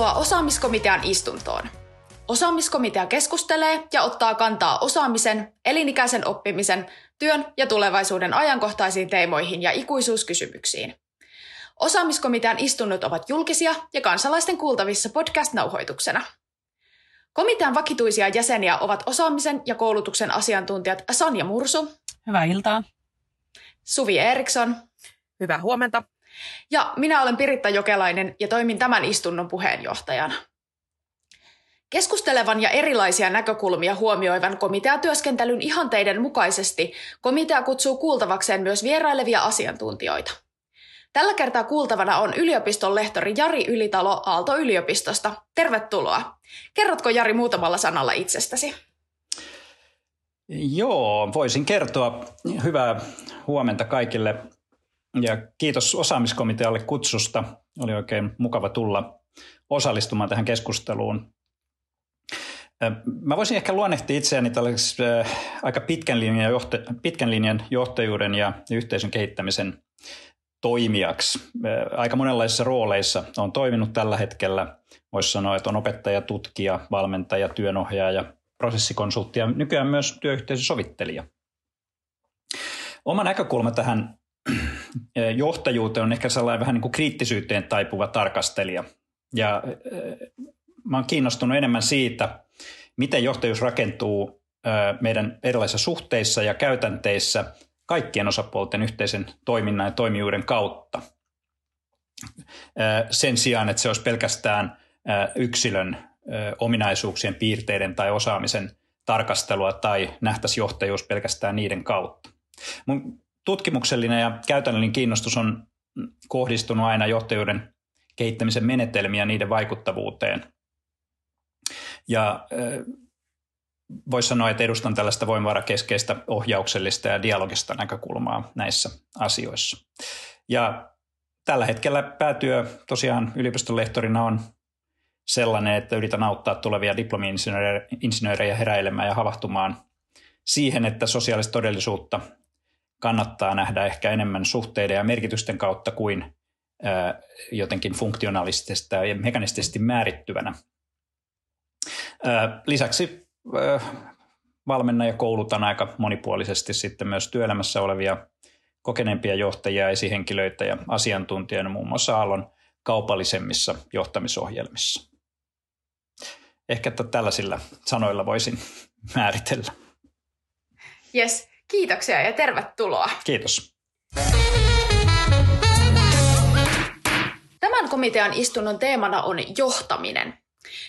Tervetuloa osaamiskomitean istuntoon. Osaamiskomitea keskustelee ja ottaa kantaa osaamisen, elinikäisen oppimisen, työn ja tulevaisuuden ajankohtaisiin teemoihin ja ikuisuuskysymyksiin. Osaamiskomitean istunnot ovat julkisia ja kansalaisten kuultavissa podcast-nauhoituksena. Komitean vakituisia jäseniä ovat osaamisen ja koulutuksen asiantuntijat Sanja Mursu. Hyvää iltaa. Suvi Eriksson. Hyvää huomenta. Ja minä olen Piritta Jokelainen ja toimin tämän istunnon puheenjohtajana. Keskustelevan ja erilaisia näkökulmia huomioivan komiteatyöskentelyn ihanteiden mukaisesti komitea kutsuu kuultavakseen myös vierailevia asiantuntijoita. Tällä kertaa kuultavana on yliopiston lehtori Jari Ylitalo Aalto-yliopistosta. Tervetuloa. Kerrotko Jari muutamalla sanalla itsestäsi? Joo, voisin kertoa. Hyvää huomenta kaikille ja kiitos osaamiskomitealle kutsusta. Oli oikein mukava tulla osallistumaan tähän keskusteluun. Mä voisin ehkä luonnehtia itseäni tällaiseksi aika pitkän linjan, johte- pitkän linjan johtajuuden ja yhteisön kehittämisen toimijaksi. Aika monenlaisissa rooleissa on toiminut tällä hetkellä. Voisi sanoa, että on opettaja, tutkija, valmentaja, työnohjaaja, prosessikonsultti ja nykyään myös työyhteisösovittelija. Oma näkökulma tähän johtajuuteen on ehkä sellainen vähän niin kuin kriittisyyteen taipuva tarkastelija. Ja mä oon kiinnostunut enemmän siitä, miten johtajuus rakentuu meidän erilaisissa suhteissa ja käytänteissä kaikkien osapuolten yhteisen toiminnan ja toimijuuden kautta. Sen sijaan, että se olisi pelkästään yksilön ominaisuuksien, piirteiden tai osaamisen tarkastelua tai nähtäisi johtajuus pelkästään niiden kautta. Mun tutkimuksellinen ja käytännöllinen kiinnostus on kohdistunut aina johtajuuden kehittämisen menetelmiä niiden vaikuttavuuteen. Ja voisi sanoa, että edustan tällaista voimavarakeskeistä ohjauksellista ja dialogista näkökulmaa näissä asioissa. Ja tällä hetkellä päätyö tosiaan yliopiston lehtorina on sellainen, että yritän auttaa tulevia diplomi-insinöörejä heräilemään ja havahtumaan siihen, että sosiaalista todellisuutta kannattaa nähdä ehkä enemmän suhteiden ja merkitysten kautta kuin jotenkin funktionaalisesti ja mekanistisesti määrittyvänä. Lisäksi valmennan ja koulutan aika monipuolisesti sitten myös työelämässä olevia kokeneempia johtajia, esihenkilöitä ja asiantuntijoita muun muassa Aallon kaupallisemmissa johtamisohjelmissa. Ehkä tällaisilla sanoilla voisin määritellä. Yes. Kiitoksia ja tervetuloa. Kiitos. Tämän komitean istunnon teemana on johtaminen.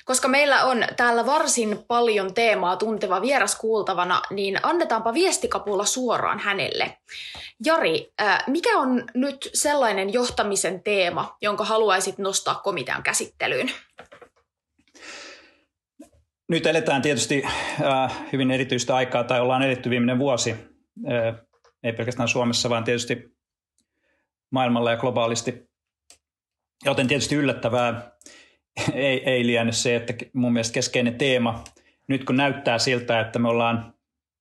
Koska meillä on täällä varsin paljon teemaa tunteva vieras kuultavana, niin annetaanpa viestikapulla suoraan hänelle. Jari, mikä on nyt sellainen johtamisen teema, jonka haluaisit nostaa komitean käsittelyyn? Nyt eletään tietysti hyvin erityistä aikaa, tai ollaan eletty viimeinen vuosi ei pelkästään Suomessa, vaan tietysti maailmalla ja globaalisti. Joten tietysti yllättävää ei, ei liene se, että mun mielestä keskeinen teema, nyt kun näyttää siltä, että me ollaan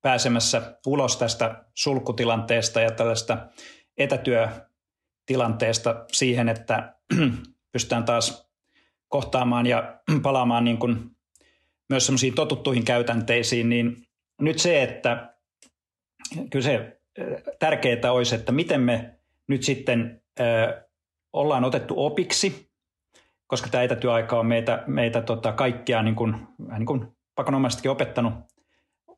pääsemässä ulos tästä sulkutilanteesta ja tällaista etätyötilanteesta siihen, että pystytään taas kohtaamaan ja palaamaan niin kuin myös semmoisiin totuttuihin käytänteisiin, niin nyt se, että kyllä se tärkeää olisi, että miten me nyt sitten ollaan otettu opiksi, koska tämä etätyöaika on meitä, meitä tota kaikkia niin kuin, niin kuin pakonomaisestikin opettanut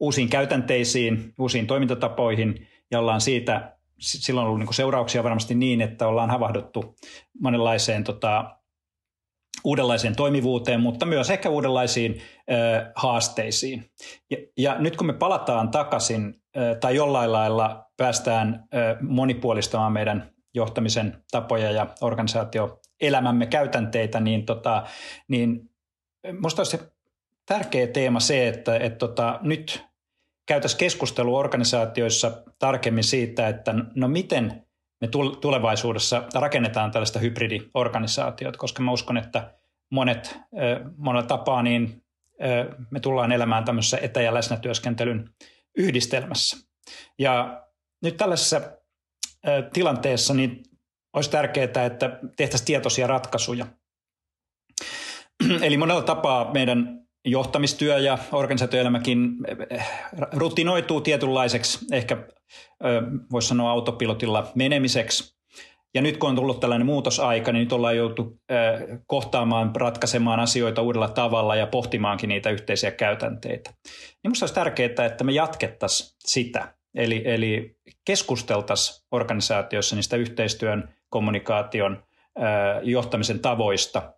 uusiin käytänteisiin, uusiin toimintatapoihin ja ollaan siitä, silloin on ollut niin seurauksia varmasti niin, että ollaan havahduttu monenlaiseen tota, uudenlaiseen toimivuuteen, mutta myös ehkä uudenlaisiin ö, haasteisiin. Ja, ja nyt kun me palataan takaisin tai jollain lailla päästään monipuolistamaan meidän johtamisen tapoja ja organisaatioelämämme käytänteitä, niin, tota, niin minusta olisi tärkeä teema se, että et tota, nyt käytäisiin keskustelua organisaatioissa tarkemmin siitä, että no miten me tulevaisuudessa rakennetaan tällaista hybridiorganisaatiota, koska mä uskon, että monet, monella tapaa niin me tullaan elämään tämmöisessä etä- ja läsnätyöskentelyn yhdistelmässä. Ja nyt tällaisessa tilanteessa niin olisi tärkeää, että tehtäisiin tietoisia ratkaisuja. eli monella tapaa meidän johtamistyö ja organisaatioelämäkin rutinoituu tietynlaiseksi, ehkä voisi sanoa autopilotilla menemiseksi. Ja nyt kun on tullut tällainen muutosaika, niin nyt ollaan joutu kohtaamaan, ratkaisemaan asioita uudella tavalla ja pohtimaankin niitä yhteisiä käytänteitä. Niin minusta olisi tärkeää, että me jatkettaisiin sitä. Eli, eli keskusteltaisiin organisaatiossa niistä yhteistyön, kommunikaation, johtamisen tavoista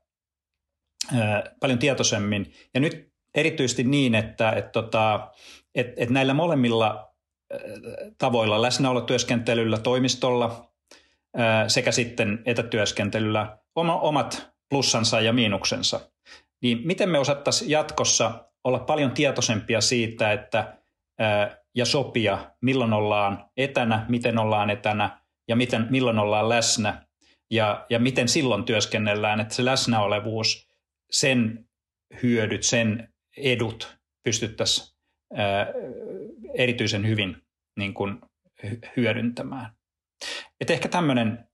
paljon tietoisemmin. Ja nyt erityisesti niin, että et, tota, et, et näillä molemmilla tavoilla, läsnäolotyöskentelyllä toimistolla sekä sitten etätyöskentelyllä omat plussansa ja miinuksensa. Niin miten me osattaisiin jatkossa olla paljon tietoisempia siitä, että ja sopia, milloin ollaan etänä, miten ollaan etänä ja miten, milloin ollaan läsnä ja, ja miten silloin työskennellään, että se läsnäolevuus, sen hyödyt, sen edut pystyttäisiin erityisen hyvin niin kuin hyödyntämään. Et ehkä tämmöinen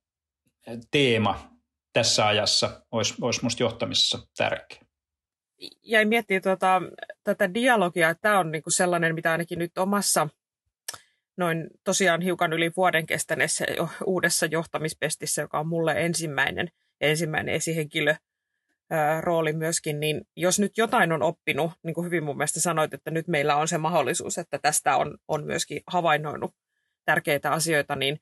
teema tässä ajassa olisi, olisi minusta johtamisessa tärkeä. Jäin miettimään tuota, tätä dialogia, että tämä on niinku sellainen, mitä ainakin nyt omassa noin tosiaan hiukan yli vuoden kestäneessä uudessa johtamispestissä, joka on mulle ensimmäinen, ensimmäinen esihenkilö rooli myöskin, niin jos nyt jotain on oppinut, niin kuin hyvin mun mielestä sanoit, että nyt meillä on se mahdollisuus, että tästä on, on myöskin havainnoinut tärkeitä asioita, niin,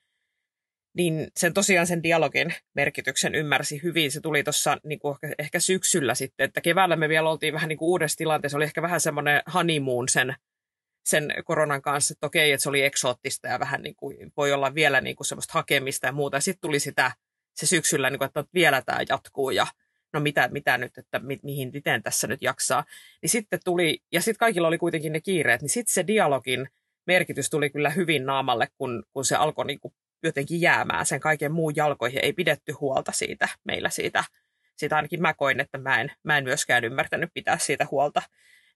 niin sen tosiaan sen dialogin merkityksen ymmärsi hyvin. Se tuli tuossa niin ehkä, ehkä syksyllä sitten, että keväällä me vielä oltiin vähän niin kuin uudessa tilanteessa, oli ehkä vähän semmoinen honeymoon sen, sen koronan kanssa, että okei, että se oli eksoottista ja vähän niin kuin, voi olla vielä niin kuin semmoista hakemista ja muuta. Sitten tuli sitä se syksyllä, niin kuin, että vielä tämä jatkuu ja no mitä, mitä nyt, että mi, mihin, miten tässä nyt jaksaa. Niin sitten tuli, ja sitten kaikilla oli kuitenkin ne kiireet, niin sitten se dialogin merkitys tuli kyllä hyvin naamalle, kun, kun se alkoi niin kuin jotenkin jäämään sen kaiken muun jalkoihin. Ei pidetty huolta siitä meillä siitä. Siitä ainakin mä koin, että mä en, mä en myöskään ymmärtänyt pitää siitä huolta.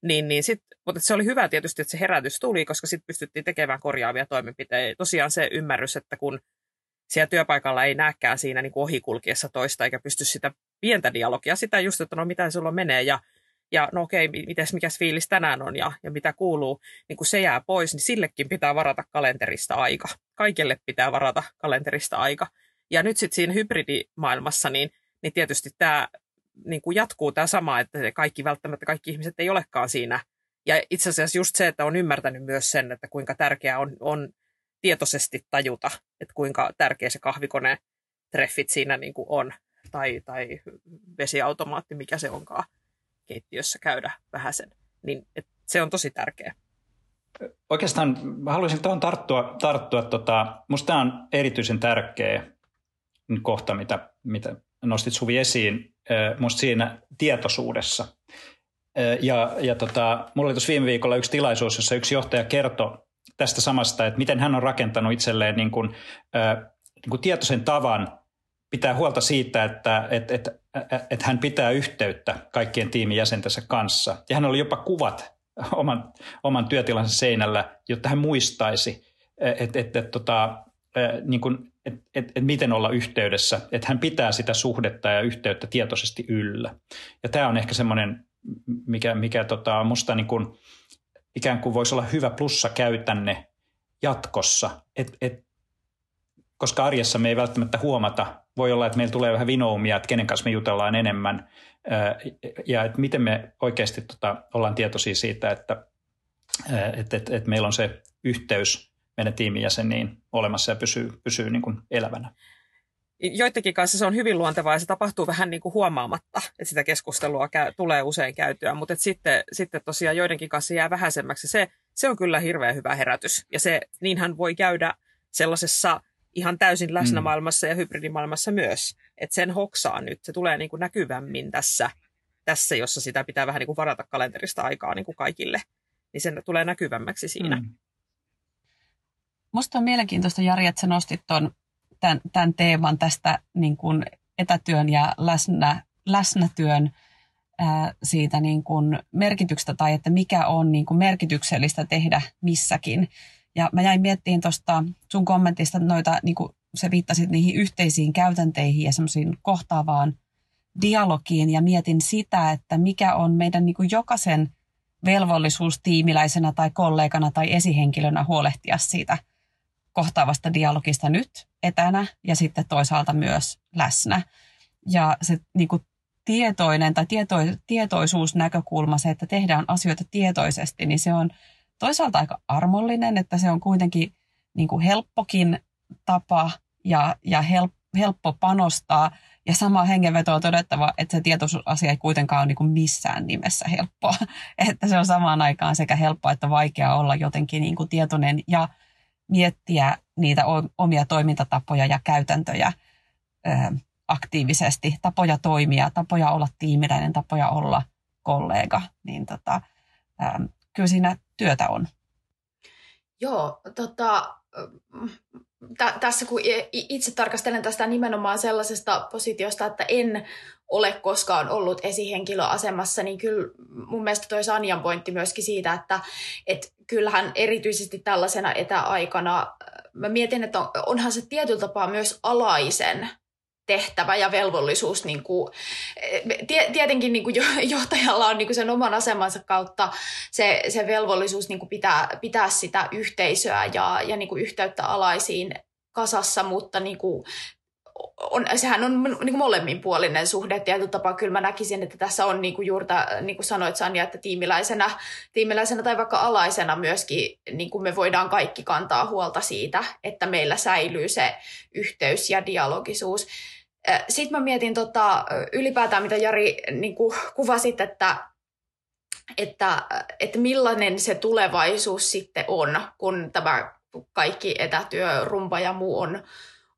Niin, niin sit, mutta se oli hyvä tietysti, että se herätys tuli, koska sitten pystyttiin tekemään korjaavia toimenpiteitä. Tosiaan se ymmärrys, että kun siellä työpaikalla ei näkään siinä niin ohikulkiessa toista, eikä pysty sitä pientä dialogia, sitä just, että no mitä sulla menee ja, ja no okei, mitäs, mikäs fiilis tänään on ja, ja mitä kuuluu, niin kun se jää pois, niin sillekin pitää varata kalenterista aika. Kaikille pitää varata kalenterista aika. Ja nyt sitten siinä hybridimaailmassa, niin, niin tietysti tämä niin kuin jatkuu tämä sama, että kaikki välttämättä kaikki ihmiset ei olekaan siinä. Ja itse asiassa just se, että on ymmärtänyt myös sen, että kuinka tärkeää on, on tietoisesti tajuta, että kuinka tärkeä se kahvikone treffit siinä niin kuin on tai, tai vesiautomaatti, mikä se onkaan keittiössä käydä vähän sen. Niin se on tosi tärkeä. Oikeastaan haluaisin tuohon tarttua. tarttua tota, musta tämä on erityisen tärkeä kohta, mitä, mitä nostit Suvi esiin, musta siinä tietoisuudessa. Ja, ja tota, mulla oli tuossa viime viikolla yksi tilaisuus, jossa yksi johtaja kertoi tästä samasta, että miten hän on rakentanut itselleen niin kuin, niin kuin tietoisen tavan pitää huolta siitä, että, että, että, että hän pitää yhteyttä kaikkien tiimin jäsentensä kanssa. Ja hän oli jopa kuvat oman, oman työtilansa seinällä, jotta hän muistaisi, että, että, että, tota, niin että, että, että miten olla yhteydessä, että hän pitää sitä suhdetta ja yhteyttä tietoisesti yllä. Ja tämä on ehkä semmoinen, mikä, mikä tota, musta niin kuin, ikään kuin voisi olla hyvä plussa käytänne jatkossa, että et, koska arjessa me ei välttämättä huomata, voi olla, että meillä tulee vähän vinoumia, että kenen kanssa me jutellaan enemmän ja että miten me oikeasti tota, ollaan tietoisia siitä, että et, et, et meillä on se yhteys meidän tiimin jäseniin olemassa ja pysyy, pysyy niin kuin elävänä. Joidenkin kanssa se on hyvin luontevaa ja se tapahtuu vähän niin kuin huomaamatta, että sitä keskustelua käy, tulee usein käytyä, mutta sitten, sitten tosiaan joidenkin kanssa jää vähäisemmäksi. Se, se on kyllä hirveän hyvä herätys ja se, niinhän voi käydä sellaisessa – ihan täysin läsnämaailmassa mm. ja hybridimaailmassa myös. Että sen hoksaa nyt, se tulee niin kuin näkyvämmin tässä, tässä, jossa sitä pitää vähän niin kuin varata kalenterista aikaa niin kuin kaikille. Niin sen tulee näkyvämmäksi siinä. Mm. Musta on mielenkiintoista, Jari, että sä nostit ton, tämän, tämän teeman tästä niin kuin etätyön ja läsnä, läsnätyön ää, siitä niin kuin merkityksestä tai että mikä on niin kuin merkityksellistä tehdä missäkin. Ja mä jäin miettiin tuosta sun kommentista noita, niin kuin sä viittasit niihin yhteisiin käytänteihin ja semmoisiin kohtaavaan dialogiin ja mietin sitä, että mikä on meidän niin kuin jokaisen velvollisuus tiimiläisenä tai kollegana tai esihenkilönä huolehtia siitä kohtaavasta dialogista nyt etänä ja sitten toisaalta myös läsnä. Ja se niin kuin tietoinen tai tieto, tietoisuusnäkökulma, se, että tehdään asioita tietoisesti, niin se on toisaalta aika armollinen, että se on kuitenkin niin kuin helppokin tapa ja, ja help, helppo panostaa. Ja sama hengenveto on todettava, että se tietoisuusasia ei kuitenkaan ole niin kuin missään nimessä helppoa. Että se on samaan aikaan sekä helppoa että vaikea olla jotenkin niin kuin tietoinen ja miettiä niitä omia toimintatapoja ja käytäntöjä aktiivisesti, tapoja toimia, tapoja olla tiimiläinen, tapoja olla kollega, niin tota, kyllä siinä työtä on. Joo, tota, tä, tässä kun itse tarkastelen tästä nimenomaan sellaisesta positiosta, että en ole koskaan ollut esihenkilöasemassa, niin kyllä mun mielestä toi Sanjan pointti myöskin siitä, että et kyllähän erityisesti tällaisena etäaikana, mä mietin, että onhan se tietyllä tapaa myös alaisen tehtävä ja velvollisuus. Niin kuin, tietenkin niin kuin johtajalla on niin kuin sen oman asemansa kautta se, se velvollisuus niin kuin pitää, pitää sitä yhteisöä ja, ja niin kuin yhteyttä alaisiin kasassa, mutta niin kuin on, sehän on niin kuin molemminpuolinen suhde. Tietyllä tapaa kyllä mä näkisin, että tässä on niin kuin juurta, niin kuin sanoit Sanja, että tiimiläisenä, tiimiläisenä tai vaikka alaisena myöskin niin kuin me voidaan kaikki kantaa huolta siitä, että meillä säilyy se yhteys ja dialogisuus. Sitten mä mietin tota, ylipäätään, mitä Jari niin kuin kuvasit, että, että, että millainen se tulevaisuus sitten on, kun tämä kaikki etätyö, rumpa ja muu on,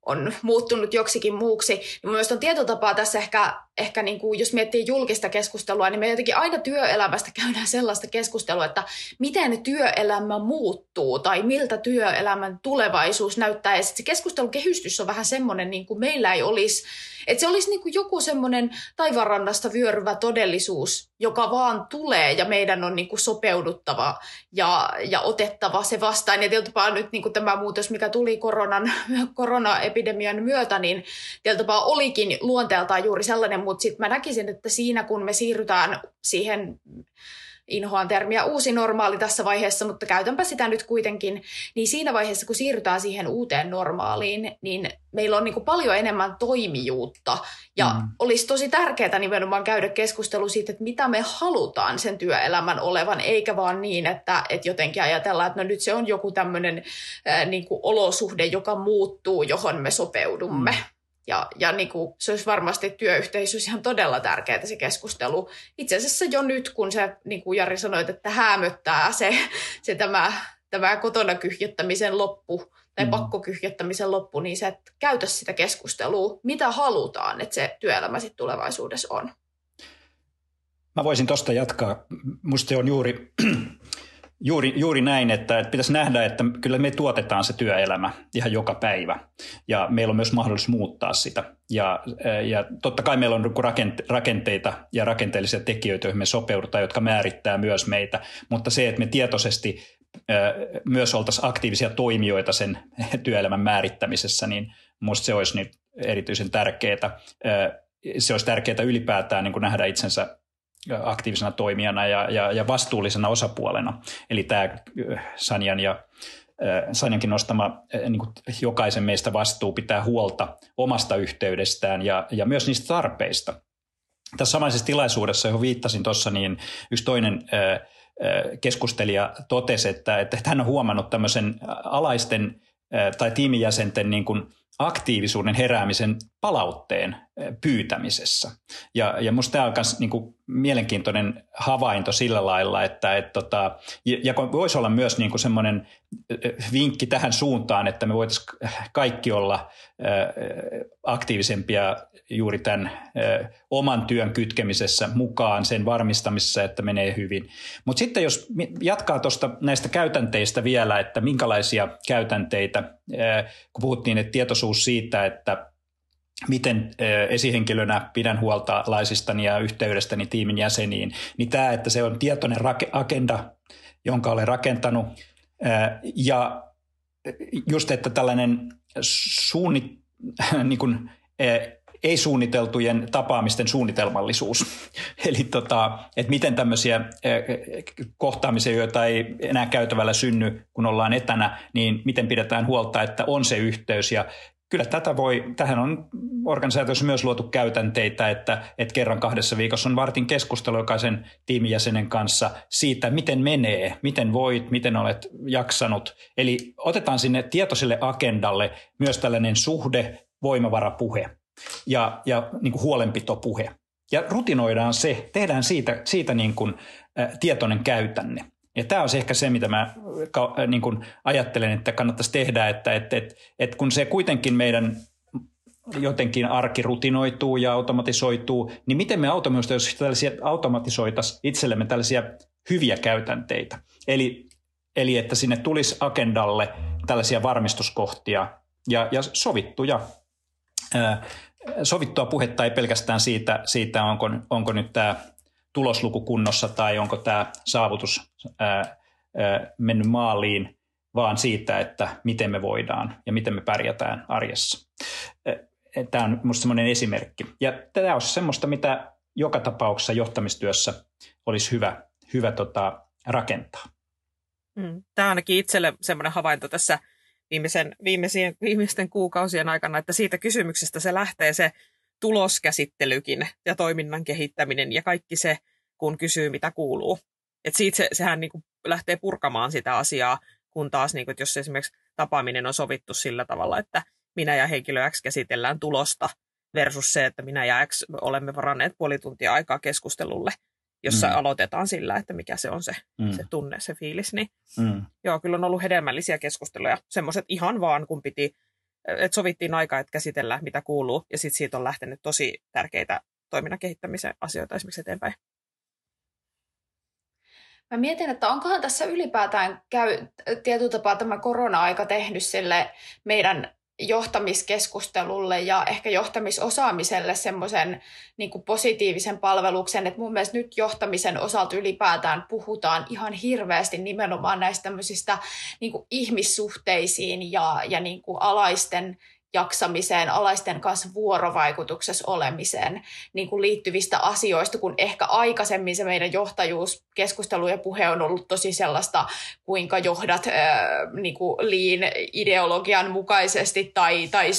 on muuttunut joksikin muuksi. Niin mielestäni on tietotapaa tässä ehkä, ehkä niin kuin, jos miettii julkista keskustelua, niin me jotenkin aina työelämästä käydään sellaista keskustelua, että miten työelämä muuttuu tai miltä työelämän tulevaisuus näyttää. Ja sitten se keskustelun kehystys on vähän semmoinen, niin kuin meillä ei olisi että se olisi niin kuin joku semmoinen taivarannasta vyöryvä todellisuus, joka vaan tulee ja meidän on niin kuin sopeuduttava ja, ja otettava se vastaan. Ja tietysti nyt niin kuin tämä muutos, mikä tuli koronan, koronaepidemian myötä, niin tietysti olikin luonteeltaan juuri sellainen, mutta sitten mä näkisin, että siinä kun me siirrytään siihen inhoan termiä uusi normaali tässä vaiheessa, mutta käytänpä sitä nyt kuitenkin, niin siinä vaiheessa, kun siirrytään siihen uuteen normaaliin, niin meillä on niin kuin paljon enemmän toimijuutta ja mm. olisi tosi tärkeää nimenomaan käydä keskustelu siitä, että mitä me halutaan sen työelämän olevan, eikä vaan niin, että, että jotenkin ajatellaan, että no nyt se on joku tämmöinen äh, niin kuin olosuhde, joka muuttuu, johon me sopeudumme. Mm. Ja, ja niin kuin, se olisi varmasti työyhteisössä ihan todella tärkeää se keskustelu. Itse asiassa jo nyt, kun se, niin kuin Jari sanoi, että hämöttää se, se tämä, tämä kotona kyhjättämisen loppu tai mm. pakkokyhjättämisen loppu, niin se, että käytä sitä keskustelua, mitä halutaan, että se työelämä sitten tulevaisuudessa on. Mä voisin tuosta jatkaa. Musta se on juuri Juuri, juuri näin, että, että pitäisi nähdä, että kyllä me tuotetaan se työelämä ihan joka päivä ja meillä on myös mahdollisuus muuttaa sitä. Ja, ja totta kai meillä on rakenteita ja rakenteellisia tekijöitä, joihin me sopeudutaan, jotka määrittää myös meitä, mutta se, että me tietoisesti myös oltaisiin aktiivisia toimijoita sen työelämän määrittämisessä, niin minusta se olisi nyt erityisen tärkeää. Se olisi tärkeää ylipäätään niin kuin nähdä itsensä aktiivisena toimijana ja, ja, ja vastuullisena osapuolena. Eli tämä äh, Sanjan ja äh, Sanjankin nostama äh, niin kuin jokaisen meistä vastuu pitää huolta omasta yhteydestään ja, ja myös niistä tarpeista. Tässä samaisessa tilaisuudessa, johon viittasin tuossa, niin yksi toinen keskustelija totesi, että, että hän on huomannut tämmöisen alaisten tai tiimijäsenten niin kuin aktiivisuuden heräämisen palautteen pyytämisessä. Ja, ja musta tämä on myös niin kuin mielenkiintoinen havainto sillä lailla, että et tota, ja voisi olla myös niin kuin semmoinen vinkki tähän suuntaan, että me voitaisiin kaikki olla aktiivisempia juuri tämän oman työn kytkemisessä mukaan, sen varmistamisessa, että menee hyvin. Mutta sitten jos jatkaa tuosta näistä käytänteistä vielä, että minkälaisia käytänteitä, kun puhuttiin, että tietoisuus siitä, että miten esihenkilönä pidän huolta laisistani ja yhteydestäni tiimin jäseniin, niin tämä, että se on tietoinen agenda, jonka olen rakentanut, ja just, että tällainen suunnit, niin kuin, ei-suunniteltujen tapaamisten suunnitelmallisuus. Eli tota, että miten tämmöisiä kohtaamisia, joita ei enää käytävällä synny, kun ollaan etänä, niin miten pidetään huolta, että on se yhteys ja kyllä tätä voi, tähän on organisaatiossa myös luotu käytänteitä, että, että kerran kahdessa viikossa on vartin keskustelu jokaisen tiimijäsenen kanssa siitä, miten menee, miten voit, miten olet jaksanut. Eli otetaan sinne tietoiselle agendalle myös tällainen suhde, voimavarapuhe ja, ja niin kuin huolenpitopuhe. Ja rutinoidaan se, tehdään siitä, siitä niin kuin, ä, tietoinen käytänne. Ja tämä on ehkä se, mitä mä niin kuin ajattelen, että kannattaisi tehdä, että, että, että, että kun se kuitenkin meidän jotenkin arki rutinoituu ja automatisoituu, niin miten me automatisoitaisiin itsellemme tällaisia hyviä käytänteitä. Eli, eli että sinne tulisi agendalle tällaisia varmistuskohtia ja, ja sovittuja sovittua puhetta ei pelkästään siitä, siitä onko, onko nyt tämä tulosluku kunnossa tai onko tämä saavutus ää, ää, mennyt maaliin, vaan siitä, että miten me voidaan ja miten me pärjätään arjessa. Tämä on minusta sellainen esimerkki. Ja tämä on semmoista, mitä joka tapauksessa johtamistyössä olisi hyvä, hyvä tota, rakentaa. Mm. Tämä on ainakin itselle semmoinen havainto tässä viimeisen, viimeisen, viimeisten kuukausien aikana, että siitä kysymyksestä se lähtee se tuloskäsittelykin ja toiminnan kehittäminen ja kaikki se, kun kysyy mitä kuuluu. Et siitä se, sehän niin kuin lähtee purkamaan sitä asiaa, kun taas niin kuin, että jos esimerkiksi tapaaminen on sovittu sillä tavalla, että minä ja henkilö X käsitellään tulosta versus se, että minä ja X olemme varanneet puoli tuntia aikaa keskustelulle, jossa mm. aloitetaan sillä, että mikä se on se, mm. se tunne, se fiilis. Niin, mm. Joo, kyllä on ollut hedelmällisiä keskusteluja. Semmoiset ihan vaan, kun piti, että sovittiin aikaa, että käsitellään, mitä kuuluu, ja sitten siitä on lähtenyt tosi tärkeitä toiminnan kehittämisen asioita esimerkiksi eteenpäin. Mä mietin, että onkohan tässä ylipäätään käy tietyllä tapaa tämä korona-aika tehnyt sille meidän johtamiskeskustelulle ja ehkä johtamisosaamiselle semmoisen niin positiivisen palveluksen, että mun mielestä nyt johtamisen osalta ylipäätään puhutaan ihan hirveästi nimenomaan näistä tämmöisistä niin ihmissuhteisiin ja, ja niin alaisten jaksamiseen, alaisten kanssa vuorovaikutuksessa olemiseen niin kuin liittyvistä asioista, kun ehkä aikaisemmin se meidän johtajuuskeskustelu ja puhe on ollut tosi sellaista, kuinka johdat niin kuin lean-ideologian mukaisesti tai, tai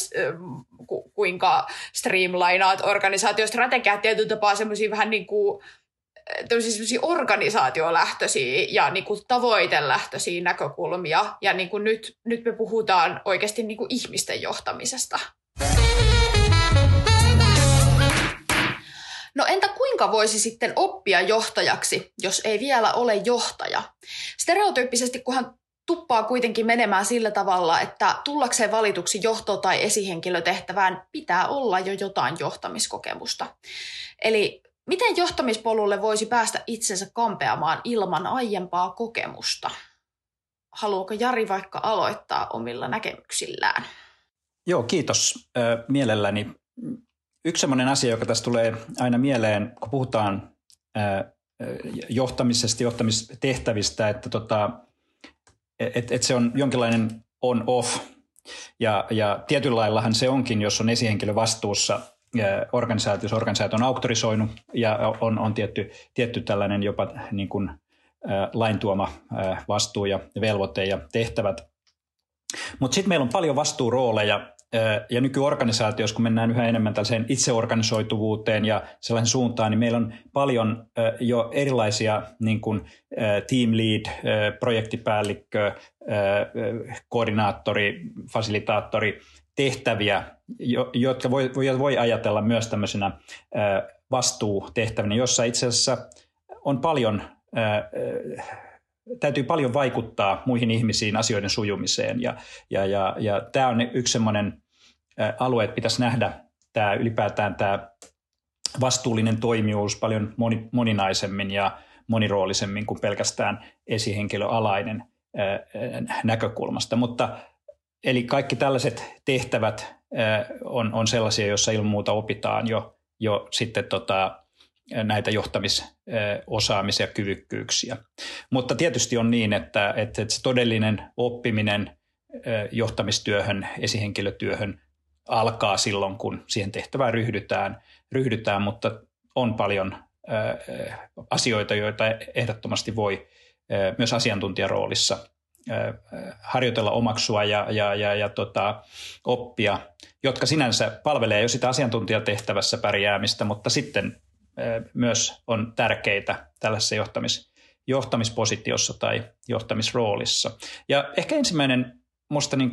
kuinka streamlinaat organisaatiostrategiat tietyllä tapaa semmoisia vähän niin kuin tämmöisiä organisaatiolähtöisiä ja niin kuin tavoitelähtöisiä näkökulmia. Ja niin kuin nyt, nyt me puhutaan oikeasti niin kuin ihmisten johtamisesta. No entä kuinka voisi sitten oppia johtajaksi, jos ei vielä ole johtaja? Stereotyyppisesti, kunhan tuppaa kuitenkin menemään sillä tavalla, että tullakseen valituksi johto- tai esihenkilötehtävään pitää olla jo jotain johtamiskokemusta. Eli Miten johtamispolulle voisi päästä itsensä kampeamaan ilman aiempaa kokemusta? Haluaako Jari vaikka aloittaa omilla näkemyksillään? Joo, kiitos mielelläni. Yksi sellainen asia, joka tässä tulee aina mieleen, kun puhutaan johtamisesta, johtamistehtävistä, että tota, et, et se on jonkinlainen on-off. Ja, ja tietyllä laillahan se onkin, jos on esihenkilö vastuussa – organisaatio, organisaatio on auktorisoinut ja on, on tietty, tietty tällainen jopa niin kuin, lain tuoma vastuu ja velvoite ja tehtävät. Mutta sitten meillä on paljon vastuurooleja ja nykyorganisaatiossa, kun mennään yhä enemmän tällaiseen itseorganisoituvuuteen ja sellaisen suuntaan, niin meillä on paljon jo erilaisia niin kuin team lead, projektipäällikkö, koordinaattori, fasilitaattori, tehtäviä, jotka voi, voi ajatella myös tämmöisenä vastuutehtävinä, jossa itse asiassa on paljon, täytyy paljon vaikuttaa muihin ihmisiin asioiden sujumiseen. Ja, ja, ja, ja tämä on yksi semmoinen alue, että pitäisi nähdä tämä ylipäätään tämä vastuullinen toimijuus paljon moni, moninaisemmin ja moniroolisemmin kuin pelkästään esihenkilöalainen näkökulmasta. Mutta Eli kaikki tällaiset tehtävät on, on sellaisia, joissa ilman muuta opitaan jo, jo sitten tota, näitä johtamissaamis- ja kyvykkyyksiä. Mutta tietysti on niin, että, että se todellinen oppiminen johtamistyöhön, esihenkilötyöhön alkaa silloin, kun siihen tehtävään ryhdytään, ryhdytään mutta on paljon asioita, joita ehdottomasti voi myös asiantuntijaroolissa harjoitella, omaksua ja, ja, ja, ja tota, oppia, jotka sinänsä palvelee jo sitä asiantuntijatehtävässä pärjäämistä, mutta sitten myös on tärkeitä tällaisessa johtamis, johtamispositiossa tai johtamisroolissa. Ja ehkä ensimmäinen minusta niin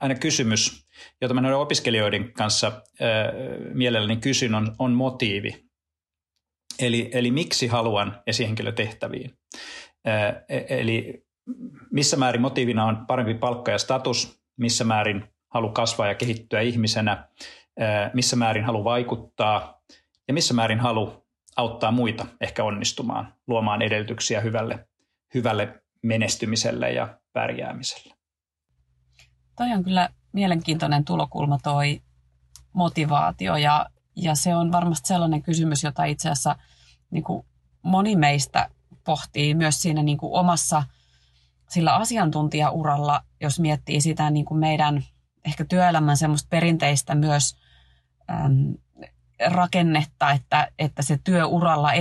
aina kysymys, jota mä noiden opiskelijoiden kanssa ää, mielelläni kysyn, on, on motiivi. Eli, eli miksi haluan esihenkilötehtäviin. Ää, e, eli missä määrin motiivina on parempi palkka ja status, missä määrin halu kasvaa ja kehittyä ihmisenä, missä määrin halu vaikuttaa ja missä määrin halu auttaa muita ehkä onnistumaan, luomaan edellytyksiä hyvälle, hyvälle menestymiselle ja pärjäämiselle. Toi on kyllä mielenkiintoinen tulokulma toi motivaatio ja, ja se on varmasti sellainen kysymys, jota itse asiassa niin kuin moni meistä pohtii myös siinä niin kuin omassa sillä asiantuntijauralla, jos miettii sitä niin kuin meidän ehkä työelämän semmoista perinteistä myös äm, rakennetta, että, että se työuralla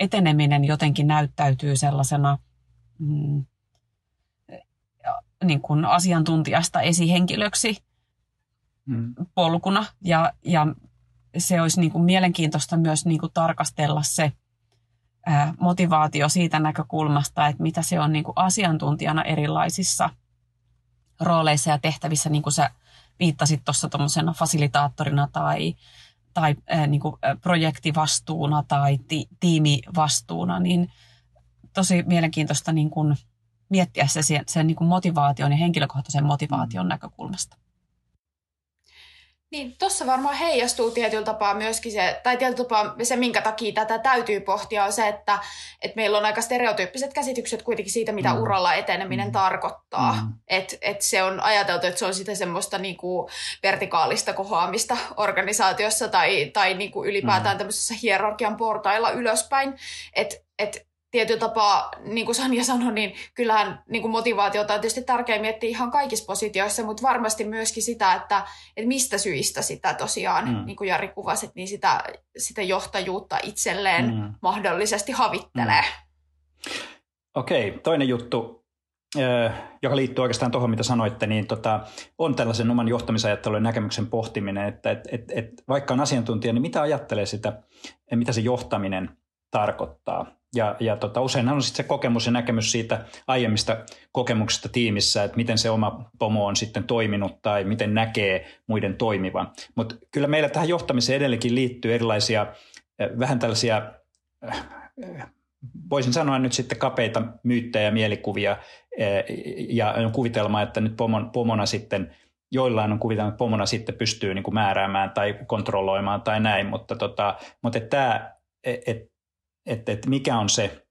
eteneminen jotenkin näyttäytyy sellaisena mm, niin kuin asiantuntijasta esihenkilöksi mm. polkuna. Ja, ja se olisi niin kuin mielenkiintoista myös niin kuin tarkastella se motivaatio siitä näkökulmasta, että mitä se on niin kuin asiantuntijana erilaisissa rooleissa ja tehtävissä, niin kuin sä viittasit tuossa tuommoisena fasilitaattorina tai, tai niin kuin projektivastuuna tai ti, tiimivastuuna, niin tosi mielenkiintoista niin kuin miettiä se sen, sen niin kuin motivaation ja henkilökohtaisen motivaation mm. näkökulmasta. Niin, tuossa varmaan heijastuu tietyllä tapaa myöskin se, tai tietyllä tapaa se, minkä takia tätä täytyy pohtia, on se, että, että meillä on aika stereotyyppiset käsitykset kuitenkin siitä, mitä mm. uralla eteneminen mm. tarkoittaa. Mm. Että et se on ajateltu, että se on sitä semmoista niinku vertikaalista kohoamista organisaatiossa tai, tai niinku ylipäätään mm. tämmöisessä hierarkian portailla ylöspäin. Että et tietyllä tapaa, niin kuin Sanja sanoi, niin kyllähän niin kuin motivaatiota on tietysti tärkeää miettiä ihan kaikissa positioissa, mutta varmasti myöskin sitä, että, että mistä syistä sitä tosiaan, mm. niin kuin Jari kuvasi, niin sitä, sitä johtajuutta itselleen mm. mahdollisesti havittelee. Mm. Okei, toinen juttu, joka liittyy oikeastaan tuohon, mitä sanoitte, niin tota, on tällaisen oman johtamisajattelun ja näkemyksen pohtiminen, että et, et, et, vaikka on asiantuntija, niin mitä ajattelee sitä, mitä se johtaminen tarkoittaa. Ja, ja tota, useinhan on sitten se kokemus ja näkemys siitä aiemmista kokemuksista tiimissä, että miten se oma pomo on sitten toiminut tai miten näkee muiden toimivan. Mutta kyllä meillä tähän johtamiseen edelleenkin liittyy erilaisia vähän tällaisia voisin sanoa nyt sitten kapeita myyttejä ja mielikuvia ja kuvitelma, että nyt pomon, pomona sitten joillain on kuvitelma, että pomona sitten pystyy niin kuin määräämään tai kontrolloimaan tai näin, mutta, tota, mutta että tämä, et, että, että mikä on se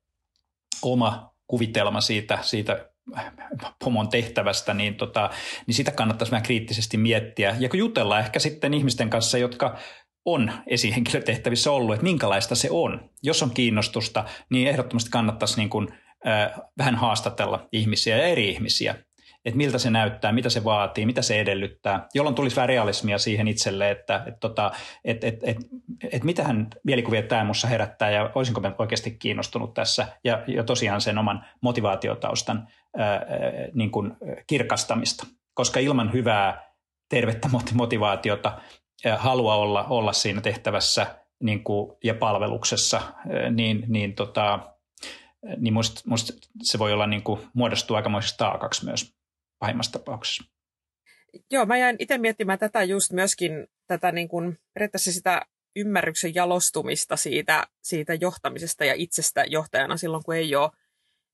oma kuvitelma siitä, siitä pomon tehtävästä, niin, tota, niin sitä kannattaisi vähän kriittisesti miettiä. Ja kun jutellaan ehkä sitten ihmisten kanssa, jotka on esihenkilötehtävissä ollut, että minkälaista se on. Jos on kiinnostusta, niin ehdottomasti kannattaisi niin kuin, äh, vähän haastatella ihmisiä ja eri ihmisiä että miltä se näyttää, mitä se vaatii, mitä se edellyttää, jolloin tulisi vähän realismia siihen itselle, että et, tota, et, et, et, et mitähän mielikuvia tämä minussa herättää ja olisinko mä oikeasti kiinnostunut tässä. Ja, ja tosiaan sen oman motivaatiotaustan ää, niin kuin kirkastamista, koska ilman hyvää tervettä motivaatiota halua olla, olla siinä tehtävässä niin kuin, ja palveluksessa, niin, niin, tota, niin musta, musta se voi olla niin kuin, muodostua aikamoisesta taakaksi myös pahimmassa tapauksessa. Joo, mä jäin itse miettimään tätä just myöskin, tätä niin kuin, periaatteessa sitä ymmärryksen jalostumista siitä, siitä johtamisesta ja itsestä johtajana silloin, kun ei ole,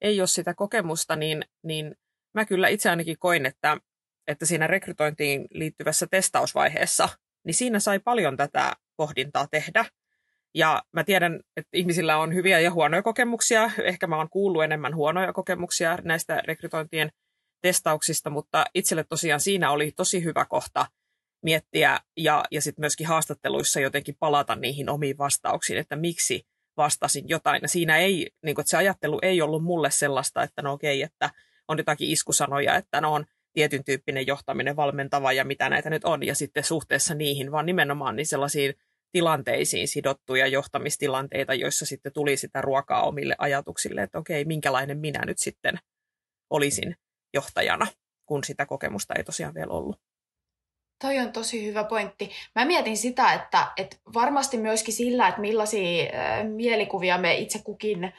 ei ole sitä kokemusta, niin, niin mä kyllä itse ainakin koin, että, että siinä rekrytointiin liittyvässä testausvaiheessa, niin siinä sai paljon tätä pohdintaa tehdä. Ja mä tiedän, että ihmisillä on hyviä ja huonoja kokemuksia. Ehkä mä oon kuullut enemmän huonoja kokemuksia näistä rekrytointien testauksista, mutta itselle tosiaan siinä oli tosi hyvä kohta miettiä ja, ja sitten myöskin haastatteluissa jotenkin palata niihin omiin vastauksiin, että miksi vastasin jotain. Ja siinä ei, niin kuin, että se ajattelu ei ollut mulle sellaista, että no okei, että on jotakin iskusanoja, että no on tietyn tyyppinen johtaminen, valmentava ja mitä näitä nyt on, ja sitten suhteessa niihin, vaan nimenomaan niin sellaisiin tilanteisiin sidottuja johtamistilanteita, joissa sitten tuli sitä ruokaa omille ajatuksille, että okei, minkälainen minä nyt sitten olisin johtajana, kun sitä kokemusta ei tosiaan vielä ollut. Toi on tosi hyvä pointti. Mä mietin sitä, että, että varmasti myöskin sillä, että millaisia äh, mielikuvia me itse kukin äh,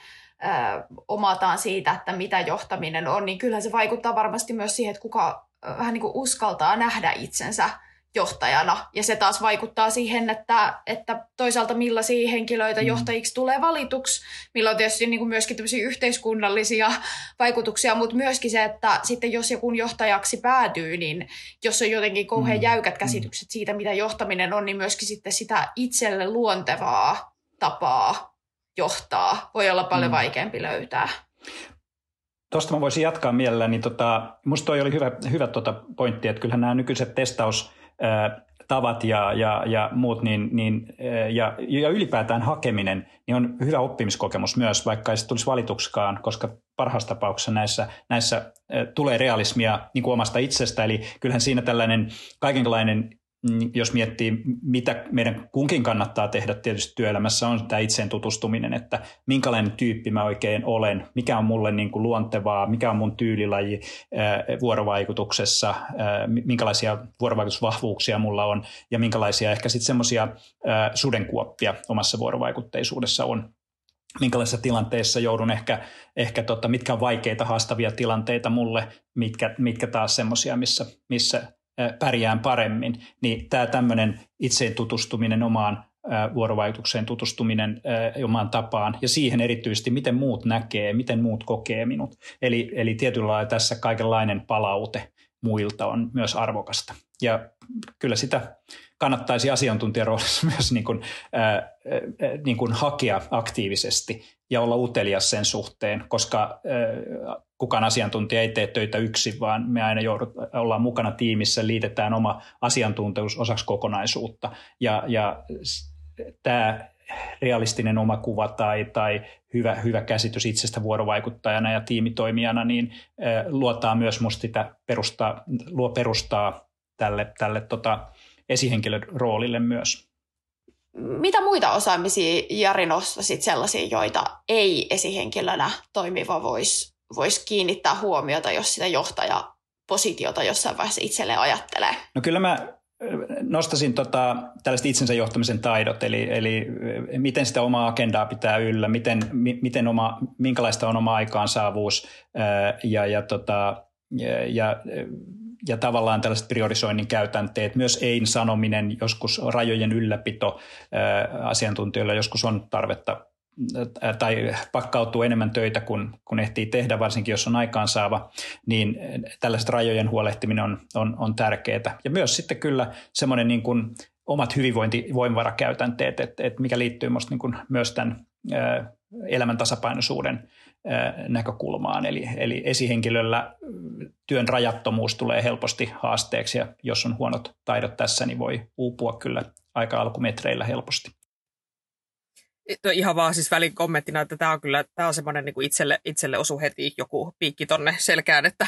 omataan siitä, että mitä johtaminen on, niin kyllähän se vaikuttaa varmasti myös siihen, että kuka äh, vähän niin kuin uskaltaa nähdä itsensä johtajana. Ja se taas vaikuttaa siihen, että, että toisaalta millaisia henkilöitä mm. johtajiksi tulee valituksi, millä on tietysti niin kuin myöskin yhteiskunnallisia vaikutuksia, mutta myöskin se, että sitten jos joku johtajaksi päätyy, niin jos on jotenkin kauhean mm. jäykät mm. käsitykset siitä, mitä johtaminen on, niin myöskin sitten sitä itselle luontevaa tapaa johtaa voi olla paljon mm. vaikeampi löytää. Tuosta mä voisin jatkaa mielelläni. Tota, musta toi oli hyvä, hyvä tota pointti, että kyllähän nämä nykyiset testaus tavat ja, ja, ja muut, niin, niin, ja, ja ylipäätään hakeminen, niin on hyvä oppimiskokemus myös, vaikka ei se tulisi valituksikaan, koska parhaassa tapauksessa näissä, näissä tulee realismia niin kuin omasta itsestä, eli kyllähän siinä tällainen kaikenlainen jos miettii, mitä meidän kunkin kannattaa tehdä tietysti työelämässä, on tämä itseen tutustuminen, että minkälainen tyyppi mä oikein olen, mikä on mulle niin kuin luontevaa, mikä on mun tyylilaji vuorovaikutuksessa, minkälaisia vuorovaikutusvahvuuksia mulla on ja minkälaisia ehkä sitten semmoisia sudenkuoppia omassa vuorovaikutteisuudessa on. Minkälaisissa tilanteissa joudun ehkä, ehkä tota, mitkä on vaikeita, haastavia tilanteita mulle, mitkä, mitkä taas semmoisia, missä, missä pärjään paremmin, niin tämä tämmöinen itseen tutustuminen omaan vuorovaikutukseen tutustuminen omaan tapaan ja siihen erityisesti, miten muut näkee, miten muut kokee minut. Eli, eli tietyllä lailla tässä kaikenlainen palaute muilta on myös arvokasta. Ja kyllä sitä kannattaisi asiantuntijaroolissa myös niin kuin, ää, niin kuin hakea aktiivisesti ja olla utelias sen suhteen, koska ää, kukaan asiantuntija ei tee töitä yksin, vaan me aina joudut, ollaan mukana tiimissä, liitetään oma asiantuntemus osaksi kokonaisuutta. Ja, ja tämä realistinen oma kuva tai, tai hyvä, hyvä käsitys itsestä vuorovaikuttajana ja tiimitoimijana, niin luotaa myös musta sitä perustaa, luo perustaa tälle, tälle tota, esihenkilön roolille myös. Mitä muita osaamisia Jari nostasit sellaisia, joita ei esihenkilönä toimiva voisi vois kiinnittää huomiota, jos sitä johtajapositiota jossain vaiheessa itselleen ajattelee? No kyllä mä nostasin tota, tällaiset itsensä johtamisen taidot, eli, eli miten sitä omaa agendaa pitää yllä, miten, miten oma, minkälaista on oma aikaansaavuus ja, ja, tota, ja, ja ja tavallaan tällaiset priorisoinnin käytänteet, myös ei-sanominen, joskus rajojen ylläpito asiantuntijoilla joskus on tarvetta tai pakkautuu enemmän töitä kuin, kun ehtii tehdä, varsinkin jos on aikaansaava, niin tällaiset rajojen huolehtiminen on, on, on tärkeää. Ja myös sitten kyllä semmoinen niin kuin omat hyvinvointivoimavarakäytänteet, että, että mikä liittyy niin kuin myös tämän elämän tasapainoisuuden näkökulmaan. Eli, eli esihenkilöllä työn rajattomuus tulee helposti haasteeksi ja jos on huonot taidot tässä, niin voi uupua kyllä aika alkumetreillä helposti ihan vaan siis välin kommenttina, että tämä on kyllä tämä on semmoinen niin kuin itselle, itselle osu heti joku piikki tonne selkään, että,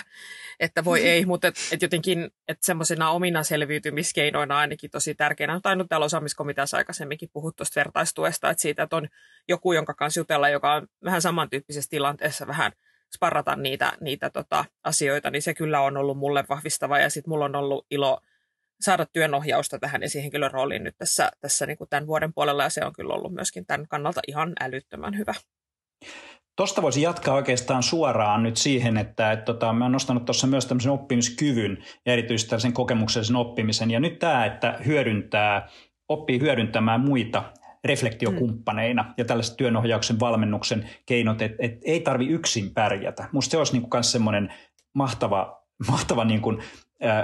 että voi ei, mutta et, et jotenkin että semmoisena omina selviytymiskeinoina ainakin tosi tärkeänä. On tainnut täällä osaamiskomiteassa aikaisemminkin puhua tuosta vertaistuesta, että siitä, että on joku, jonka kanssa jutella, joka on vähän samantyyppisessä tilanteessa vähän sparrata niitä, niitä tota, asioita, niin se kyllä on ollut mulle vahvistava ja sitten mulla on ollut ilo – saada työnohjausta tähän esihenkilön rooliin nyt tässä, tässä niin kuin tämän vuoden puolella, ja se on kyllä ollut myöskin tämän kannalta ihan älyttömän hyvä. Tuosta voisi jatkaa oikeastaan suoraan nyt siihen, että, että tota, mä olen nostanut tuossa myös tämmöisen oppimiskyvyn ja erityisesti tällaisen kokemuksellisen oppimisen. Ja nyt tämä, että hyödyntää, oppii hyödyntämään muita reflektiokumppaneina mm. ja tällaiset työnohjauksen valmennuksen keinot, että et ei tarvi yksin pärjätä. Musta se olisi niin myös semmoinen mahtava, mahtava niin kuin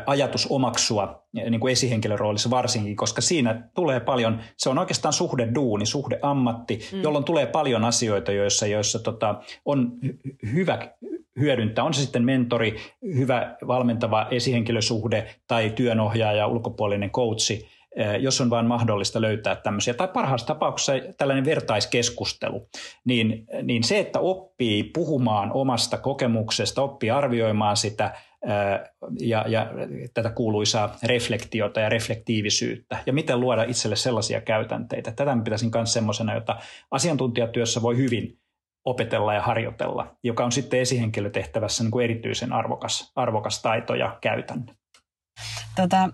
ajatus omaksua niin kuin esihenkilön roolissa varsinkin, koska siinä tulee paljon, se on oikeastaan suhde duuni, suhde ammatti, mm. jolloin tulee paljon asioita, joissa, joissa tota, on hyvä hyödyntää, on se sitten mentori, hyvä valmentava esihenkilösuhde tai työnohjaaja, ulkopuolinen coachi, jos on vain mahdollista löytää tämmöisiä, tai parhaassa tapauksessa tällainen vertaiskeskustelu, niin, niin se, että oppii puhumaan omasta kokemuksesta, oppii arvioimaan sitä, ja, ja tätä kuuluisaa reflektiota ja reflektiivisyyttä ja miten luoda itselle sellaisia käytänteitä. Tätä mä pitäisin myös semmoisena, jota asiantuntijatyössä voi hyvin opetella ja harjoitella, joka on sitten esihenkilötehtävässä niin kuin erityisen arvokas, arvokas taito ja käytänne. Tota,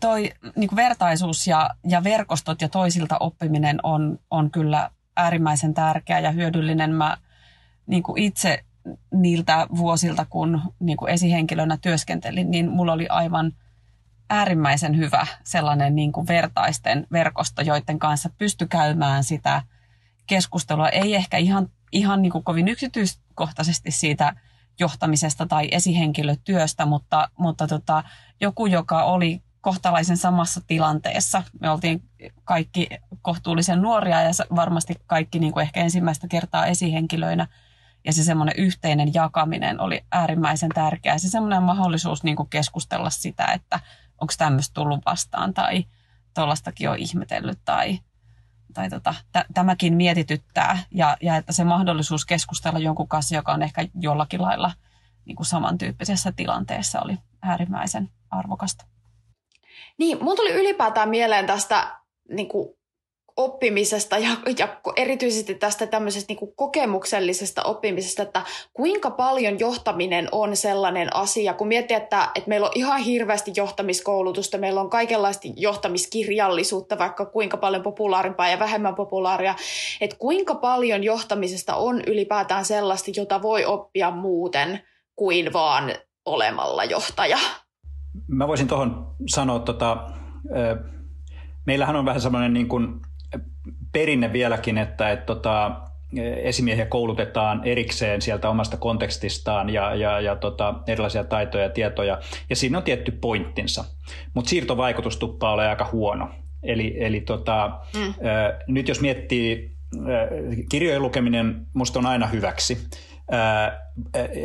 toi niin kuin vertaisuus ja, ja verkostot ja toisilta oppiminen on, on kyllä äärimmäisen tärkeä ja hyödyllinen. Mä niin kuin itse niiltä vuosilta, kun niin kuin esihenkilönä työskentelin, niin mulla oli aivan äärimmäisen hyvä sellainen niin kuin vertaisten verkosto, joiden kanssa pysty käymään sitä keskustelua. Ei ehkä ihan, ihan niin kuin kovin yksityiskohtaisesti siitä johtamisesta tai esihenkilötyöstä, mutta, mutta tota, joku, joka oli kohtalaisen samassa tilanteessa. Me oltiin kaikki kohtuullisen nuoria ja varmasti kaikki niin kuin ehkä ensimmäistä kertaa esihenkilöinä. Ja se semmoinen yhteinen jakaminen oli äärimmäisen tärkeää. Se semmoinen mahdollisuus niin kuin keskustella sitä, että onko tämmöistä tullut vastaan tai tuollaistakin on ihmetellyt tai, tai tota, t- tämäkin mietityttää. Ja, ja että se mahdollisuus keskustella jonkun kanssa, joka on ehkä jollakin lailla niin kuin samantyyppisessä tilanteessa oli äärimmäisen arvokasta. Niin, mun tuli ylipäätään mieleen tästä niin kuin oppimisesta ja, ja erityisesti tästä tämmöisestä niin kuin kokemuksellisesta oppimisesta, että kuinka paljon johtaminen on sellainen asia, kun miettii, että, että meillä on ihan hirveästi johtamiskoulutusta, meillä on kaikenlaista johtamiskirjallisuutta, vaikka kuinka paljon populaarimpaa ja vähemmän populaaria, että kuinka paljon johtamisesta on ylipäätään sellaista, jota voi oppia muuten kuin vaan olemalla johtaja. Mä voisin tuohon sanoa, tota, meillähän on vähän semmoinen niin kuin perinne vieläkin, että et, tota, esimiehiä koulutetaan erikseen sieltä omasta kontekstistaan ja, ja, ja tota, erilaisia taitoja ja tietoja, ja siinä on tietty pointtinsa. Mutta siirtovaikutus tuppaa ole aika huono. Eli, eli tota, mm. ä, nyt jos miettii, ä, kirjojen lukeminen musta on aina hyväksi,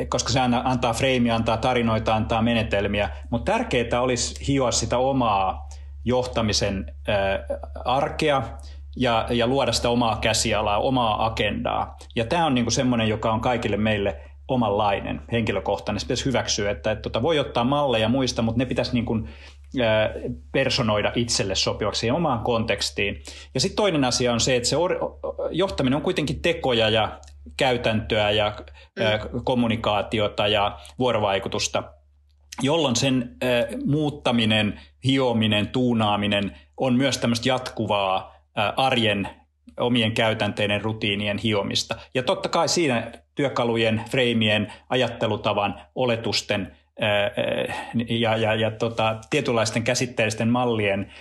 koska se antaa freimiä, antaa tarinoita, antaa menetelmiä, mutta tärkeää olisi hioa sitä omaa johtamisen arkea ja, ja luoda sitä omaa käsialaa, omaa agendaa. Ja tämä on niinku semmoinen, joka on kaikille meille omanlainen, henkilökohtainen. Se pitäisi hyväksyä, että, että tota, voi ottaa malleja muista, mutta ne pitäisi niinku, personoida itselle sopivaksi ja omaan kontekstiin. Ja sitten toinen asia on se, että se johtaminen on kuitenkin tekoja ja käytäntöä ja mm. kommunikaatiota ja vuorovaikutusta, jolloin sen muuttaminen, hiominen, tuunaaminen on myös tämmöistä jatkuvaa arjen omien käytänteiden, rutiinien hiomista. Ja totta kai siinä työkalujen, freimien, ajattelutavan, oletusten ja, ja, ja tota, tietynlaisten käsitteellisten mallien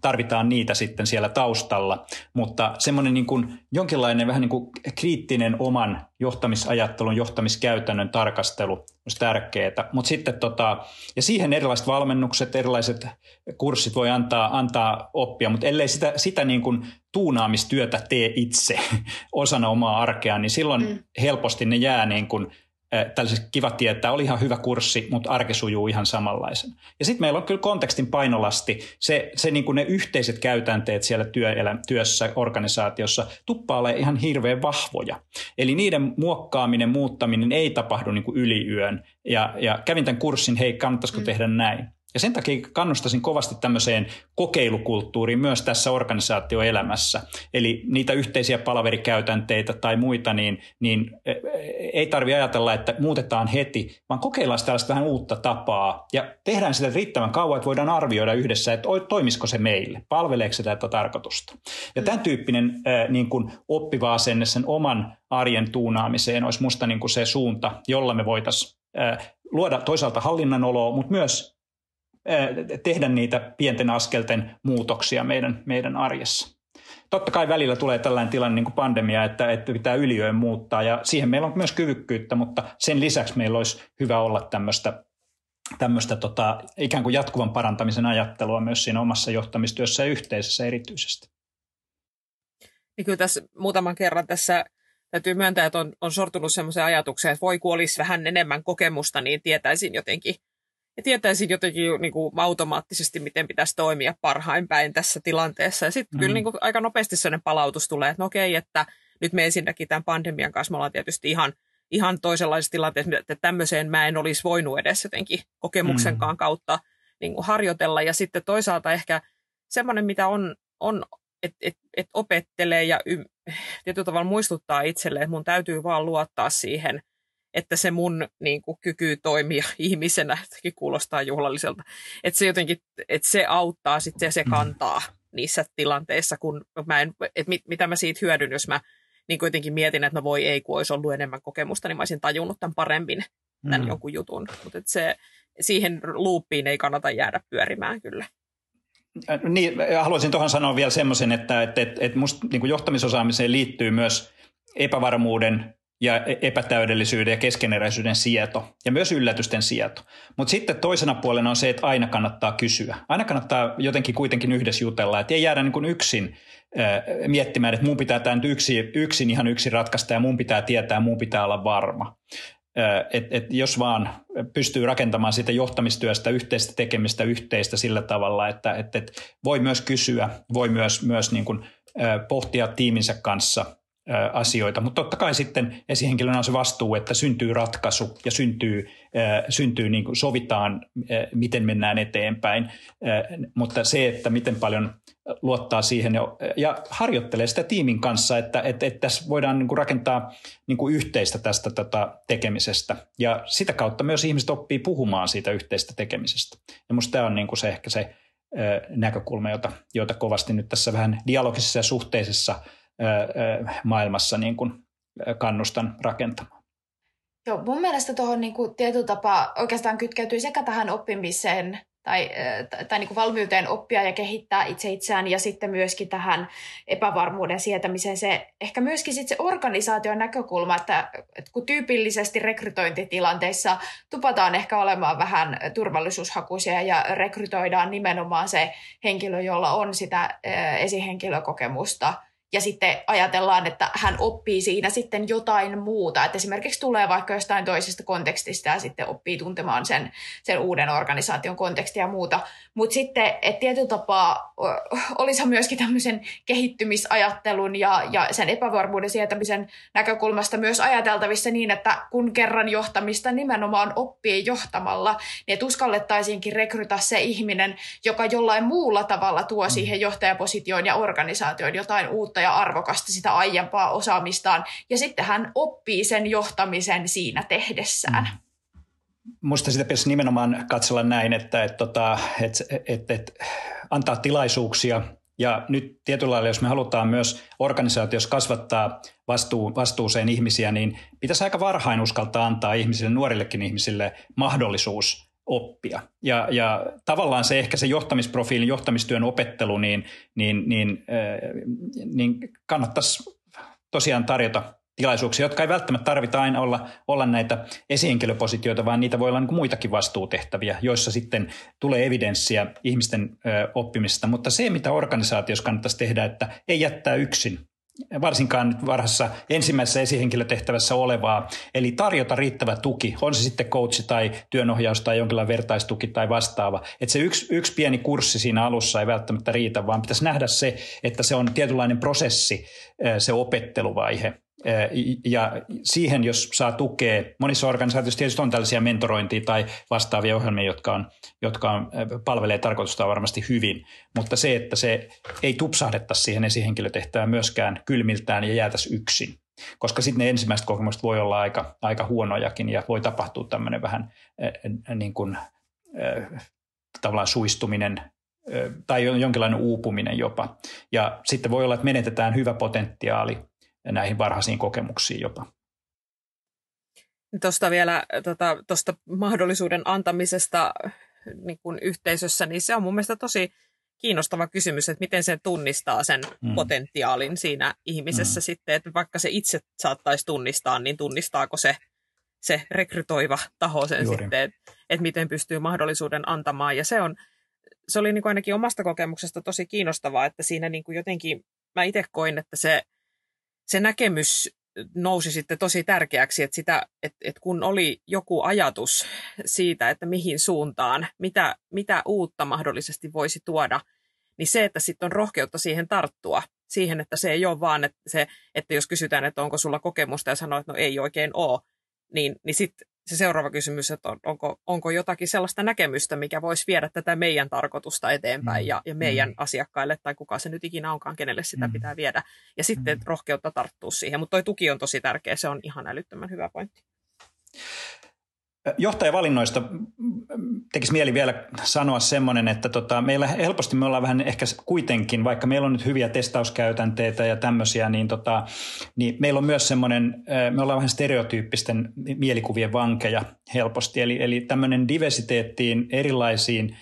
tarvitaan niitä sitten siellä taustalla, mutta semmoinen niin kuin jonkinlainen vähän niin kuin kriittinen oman johtamisajattelun, johtamiskäytännön tarkastelu on tärkeää. Mutta sitten tota, ja siihen erilaiset valmennukset, erilaiset kurssit voi antaa, antaa oppia, mutta ellei sitä, sitä niin kuin tuunaamistyötä tee itse osana omaa arkea, niin silloin mm. helposti ne jää niin kuin tällaiset kiva tietää, oli ihan hyvä kurssi, mutta arki sujuu ihan samanlaisen. Ja sitten meillä on kyllä kontekstin painolasti, se, se niin kuin ne yhteiset käytänteet siellä työelä, työssä, organisaatiossa tuppaa ole ihan hirveän vahvoja. Eli niiden muokkaaminen, muuttaminen ei tapahdu niin kuin yli yön. Ja, ja kävin tämän kurssin, hei kannattaisiko mm. tehdä näin. Ja sen takia kannustaisin kovasti tämmöiseen kokeilukulttuuriin myös tässä organisaatioelämässä. Eli niitä yhteisiä palaverikäytänteitä tai muita, niin, niin e, e, ei tarvitse ajatella, että muutetaan heti, vaan kokeillaan tällaista vähän uutta tapaa ja tehdään sitä riittävän kauan, että voidaan arvioida yhdessä, että toimisiko se meille, palveleeko se tätä tarkoitusta. Ja tämän tyyppinen niin kuin oppiva asenne sen oman arjen tuunaamiseen olisi musta niin kuin se suunta, jolla me voitaisiin luoda toisaalta hallinnan oloa, mutta myös tehdä niitä pienten askelten muutoksia meidän, meidän arjessa. Totta kai välillä tulee tällainen tilanne niin kuin pandemia, että, että pitää yliöön muuttaa ja siihen meillä on myös kyvykkyyttä, mutta sen lisäksi meillä olisi hyvä olla tämmöistä tämmöistä tota, ikään kuin jatkuvan parantamisen ajattelua myös siinä omassa johtamistyössä ja yhteisössä erityisesti. Niin kyllä tässä muutaman kerran tässä täytyy myöntää, että on, on sortunut semmoiseen ajatukseen, että voi kun olisi vähän enemmän kokemusta, niin tietäisin jotenkin ja tietäisin jotenkin niin kuin automaattisesti, miten pitäisi toimia parhain päin tässä tilanteessa. Ja sitten mm. kyllä niin kuin, aika nopeasti sellainen palautus tulee, että no okei, että nyt me ensinnäkin tämän pandemian kanssa me ollaan tietysti ihan ihan toisenlaisessa tilanteessa, että tämmöiseen mä en olisi voinut edes jotenkin kokemuksenkaan mm. kautta niin kuin harjoitella. Ja sitten toisaalta ehkä semmoinen, mitä on, on että et, et opettelee ja y, tietyllä tavalla muistuttaa itselleen, että mun täytyy vaan luottaa siihen, että se mun niin kuin, kyky toimia ihmisenä, sekin kuulostaa juhlalliselta, että se jotenkin, että se auttaa sitten ja se mm. kantaa niissä tilanteissa, kun mä en, että mit, mitä mä siitä hyödyn, jos mä niin kuitenkin mietin, että no voi ei, kun olisi ollut enemmän kokemusta, niin mä olisin tajunnut tämän paremmin, tämän mm. jonkun jutun. Mutta se, siihen luuppiin ei kannata jäädä pyörimään kyllä. Niin, haluaisin tuohon sanoa vielä semmoisen, että, että, että, että musta niin johtamisosaamiseen liittyy myös epävarmuuden ja e-, epätäydellisyyden ja keskeneräisyyden sieto ja myös yllätysten sieto. Mutta sitten toisena puolena on se, että aina kannattaa kysyä. Aina kannattaa jotenkin kuitenkin yhdessä jutella, että ei jäädä niin kuin yksin miettimään, että mun pitää tämä nyt yksin, yksin ihan yksin ratkaista ja mun pitää tietää, mun pitää olla varma. Et, et jos vaan pystyy rakentamaan siitä johtamistyöstä yhteistä tekemistä yhteistä sillä tavalla, että et, et voi myös kysyä, voi myös, myös niin kuin, pohtia tiiminsä kanssa – asioita, mutta totta kai sitten esihenkilönä on se vastuu, että syntyy ratkaisu ja syntyy, syntyy niin kuin sovitaan, miten mennään eteenpäin, mutta se, että miten paljon luottaa siihen ja, harjoittelee sitä tiimin kanssa, että, että, että tässä voidaan niin kuin rakentaa niin kuin yhteistä tästä tota tekemisestä. Ja sitä kautta myös ihmiset oppii puhumaan siitä yhteistä tekemisestä. Ja minusta tämä on niin kuin se ehkä se näkökulma, jota, jota kovasti nyt tässä vähän dialogisessa ja suhteisessa – maailmassa niin kuin kannustan rakentamaan. Joo, mun mielestä tuohon niin tietyllä tapaa oikeastaan kytkeytyy sekä tähän oppimiseen tai, tai, tai niin kuin valmiuteen oppia ja kehittää itse itseään ja sitten myöskin tähän epävarmuuden sietämiseen se ehkä myöskin sitten se organisaation näkökulma, että, että kun tyypillisesti rekrytointitilanteissa tupataan ehkä olemaan vähän turvallisuushakuisia ja rekrytoidaan nimenomaan se henkilö, jolla on sitä esihenkilökokemusta – ja sitten ajatellaan, että hän oppii siinä sitten jotain muuta, että esimerkiksi tulee vaikka jostain toisesta kontekstista ja sitten oppii tuntemaan sen, sen uuden organisaation kontekstia ja muuta. Mutta sitten, että tietyllä tapaa olisi myöskin tämmöisen kehittymisajattelun ja, ja sen epävarmuuden sietämisen näkökulmasta myös ajateltavissa niin, että kun kerran johtamista nimenomaan oppii johtamalla, niin että uskallettaisiinkin rekrytä se ihminen, joka jollain muulla tavalla tuo mm. siihen johtajapositioon ja organisaatioon jotain uutta ja arvokasta sitä aiempaa osaamistaan. Ja sitten hän oppii sen johtamisen siinä tehdessään. Mm Minusta sitä pitäisi nimenomaan katsella näin, että, että, että, että, että, että antaa tilaisuuksia ja nyt tietyllä lailla, jos me halutaan myös organisaatiossa kasvattaa vastuu, vastuuseen ihmisiä, niin pitäisi aika varhain uskaltaa antaa ihmisille, nuorillekin ihmisille mahdollisuus oppia. Ja, ja tavallaan se ehkä se johtamisprofiilin, johtamistyön opettelu, niin, niin, niin, äh, niin kannattaisi tosiaan tarjota tilaisuuksia, jotka ei välttämättä tarvita aina olla, olla näitä esihenkilöpositioita, vaan niitä voi olla niin muitakin vastuutehtäviä, joissa sitten tulee evidenssiä ihmisten ö, oppimisesta. Mutta se, mitä organisaatiossa kannattaisi tehdä, että ei jättää yksin varsinkaan nyt varhassa ensimmäisessä esihenkilötehtävässä olevaa, eli tarjota riittävä tuki, on se sitten coachi tai työnohjaus tai jonkinlainen vertaistuki tai vastaava. Että se yksi, yksi pieni kurssi siinä alussa ei välttämättä riitä, vaan pitäisi nähdä se, että se on tietynlainen prosessi, se opetteluvaihe, ja siihen, jos saa tukea, monissa organisaatioissa tietysti on tällaisia mentorointia tai vastaavia ohjelmia, jotka, on, jotka on, palvelee tarkoitusta varmasti hyvin, mutta se, että se ei tupsahdetta siihen esihenkilötehtävään myöskään kylmiltään ja jäätäisi yksin. Koska sitten ne ensimmäiset kokemukset voi olla aika, aika huonojakin ja voi tapahtua tämmöinen vähän niin kuin, tavallaan suistuminen tai jonkinlainen uupuminen jopa. Ja sitten voi olla, että menetetään hyvä potentiaali näihin varhaisiin kokemuksiin jopa. Tuosta vielä tuosta tota, mahdollisuuden antamisesta niin kuin yhteisössä, niin se on mun mielestä tosi kiinnostava kysymys, että miten se tunnistaa sen mm. potentiaalin siinä ihmisessä mm. sitten, että vaikka se itse saattaisi tunnistaa, niin tunnistaako se, se rekrytoiva taho sen Juuri. sitten, että, että miten pystyy mahdollisuuden antamaan. Ja se on, se oli niin kuin ainakin omasta kokemuksesta tosi kiinnostavaa, että siinä niin kuin jotenkin mä itse koin, että se se näkemys nousi sitten tosi tärkeäksi, että, sitä, että, että kun oli joku ajatus siitä, että mihin suuntaan, mitä, mitä uutta mahdollisesti voisi tuoda, niin se, että sitten on rohkeutta siihen tarttua, siihen, että se ei ole vaan, että, se, että jos kysytään, että onko sulla kokemusta ja sanoo, että no ei oikein ole, niin, niin sitten se seuraava kysymys, että on, onko, onko jotakin sellaista näkemystä, mikä voisi viedä tätä meidän tarkoitusta eteenpäin mm. ja, ja meidän mm. asiakkaille tai kuka se nyt ikinä onkaan, kenelle sitä mm. pitää viedä. Ja sitten mm. rohkeutta tarttua siihen. Mutta toi tuki on tosi tärkeä, se on ihan älyttömän hyvä pointti. Johtajavalinnoista tekisi mieli vielä sanoa semmoinen, että tota, meillä helposti me ollaan vähän ehkä kuitenkin, vaikka meillä on nyt hyviä testauskäytänteitä ja tämmöisiä, niin, tota, niin meillä on myös semmoinen, me ollaan vähän stereotyyppisten mielikuvien vankeja helposti. Eli, eli tämmöinen diversiteettiin, erilaisiin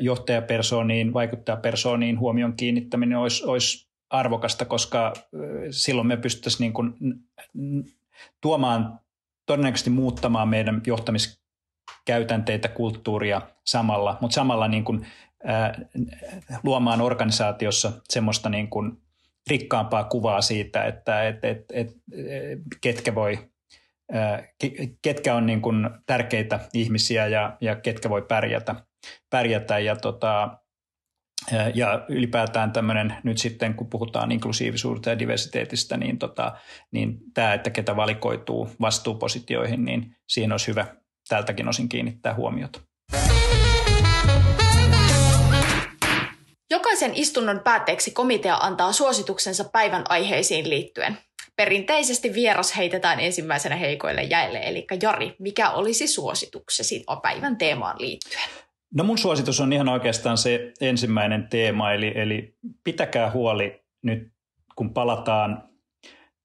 johtajapersooniin, vaikuttajapersooniin huomion kiinnittäminen olisi, olisi arvokasta, koska silloin me pystyttäisiin niin kuin tuomaan todennäköisesti muuttamaan meidän johtamiskäytänteitä, kulttuuria samalla, mutta samalla niin kuin, ää, luomaan organisaatiossa semmoista niin kuin rikkaampaa kuvaa siitä, että et, et, et, ketkä voi ketkä on niin kuin tärkeitä ihmisiä ja, ja ketkä voi pärjätä, pärjätä. Ja tota, ja ylipäätään tämmöinen nyt sitten, kun puhutaan inklusiivisuudesta ja diversiteetistä, niin, tota, niin tämä, että ketä valikoituu vastuupositioihin, niin siihen olisi hyvä tältäkin osin kiinnittää huomiota. Jokaisen istunnon päätteeksi komitea antaa suosituksensa päivän aiheisiin liittyen. Perinteisesti vieras heitetään ensimmäisenä heikoille jäille, eli Jari, mikä olisi suosituksesi päivän teemaan liittyen? No mun suositus on ihan oikeastaan se ensimmäinen teema, eli, eli pitäkää huoli nyt, kun palataan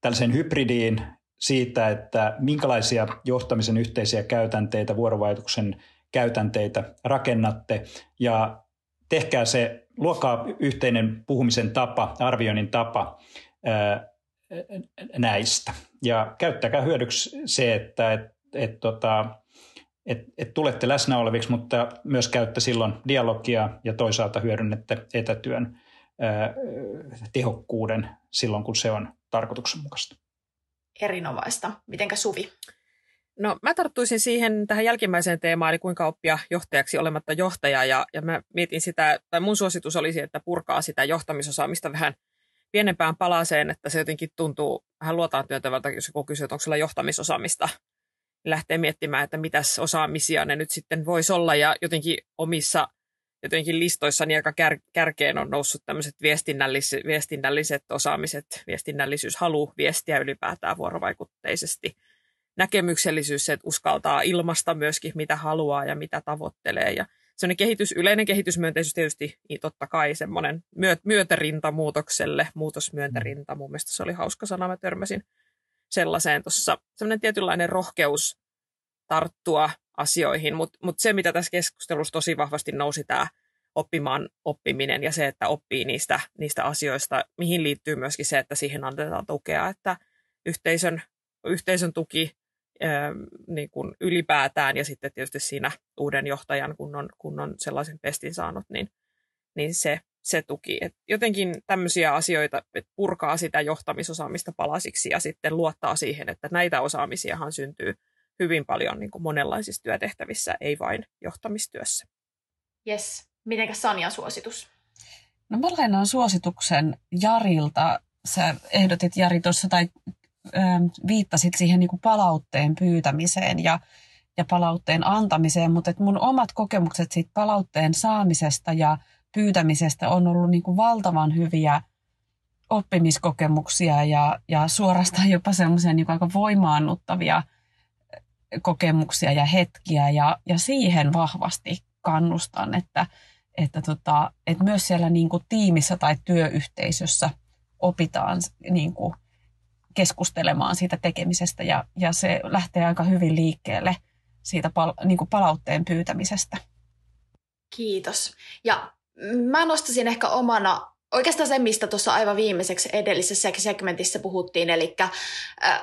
tällaiseen hybridiin siitä, että minkälaisia johtamisen yhteisiä käytänteitä, vuorovaikutuksen käytänteitä rakennatte. Ja tehkää se, luokaa yhteinen puhumisen tapa, arvioinnin tapa ää, näistä. Ja käyttäkää hyödyksi se, että et, et, tota, että et tulette läsnä oleviksi, mutta myös käytte silloin dialogia ja toisaalta hyödynnette etätyön ää, tehokkuuden silloin, kun se on tarkoituksenmukaista. Erinomaista. Mitenkä Suvi? No mä tarttuisin siihen tähän jälkimmäiseen teemaan, eli kuinka oppia johtajaksi olematta johtaja. Ja, ja mä mietin sitä, tai mun suositus olisi, että purkaa sitä johtamisosaamista vähän pienempään palaseen, että se jotenkin tuntuu vähän luotaan työntävältä, jos joku kysyy, että onko sulla johtamisosaamista lähtee miettimään, että mitäs osaamisia ne nyt sitten voisi olla. Ja jotenkin omissa jotenkin listoissani aika kär, kärkeen on noussut tämmöiset viestinnällis, viestinnälliset osaamiset, viestinnällisyys, halu viestiä ylipäätään vuorovaikutteisesti. Näkemyksellisyys, että uskaltaa ilmasta myöskin, mitä haluaa ja mitä tavoittelee. Ja semmoinen kehitys, yleinen kehitysmyönteisyys tietysti niin totta kai semmoinen myötärinta muutokselle, muutosmyöntärinta. Mun mielestä se oli hauska sana, mä törmäsin sellaiseen tuossa, semmoinen tietynlainen rohkeus tarttua asioihin, mutta mut se, mitä tässä keskustelussa tosi vahvasti nousi tämä oppimaan oppiminen ja se, että oppii niistä, niistä asioista, mihin liittyy myöskin se, että siihen annetaan tukea, että yhteisön, yhteisön tuki ää, niin kuin ylipäätään ja sitten tietysti siinä uuden johtajan, kun on, kun on sellaisen pestin saanut, niin, niin se, se tuki. Et jotenkin tämmöisiä asioita, että purkaa sitä johtamisosaamista palasiksi ja sitten luottaa siihen, että näitä osaamisiahan syntyy hyvin paljon niin kuin monenlaisissa työtehtävissä, ei vain johtamistyössä. Yes. Mitenkä Sanja suositus? No mä lainaan suosituksen Jarilta. Sä ehdotit Jari tuossa tai ö, viittasit siihen niin kuin palautteen pyytämiseen ja, ja palautteen antamiseen, mutta et mun omat kokemukset siitä palautteen saamisesta ja pyytämisestä on ollut niin kuin valtavan hyviä oppimiskokemuksia ja, ja suorastaan jopa semmoisia niin aika voimaannuttavia kokemuksia ja hetkiä ja, ja siihen vahvasti kannustan, että, että, tota, että myös siellä niin kuin tiimissä tai työyhteisössä opitaan niin kuin keskustelemaan siitä tekemisestä ja, ja se lähtee aika hyvin liikkeelle siitä pal, niin kuin palautteen pyytämisestä. Kiitos. Ja mä nostasin ehkä omana oikeastaan se, mistä tuossa aivan viimeiseksi edellisessä segmentissä puhuttiin, eli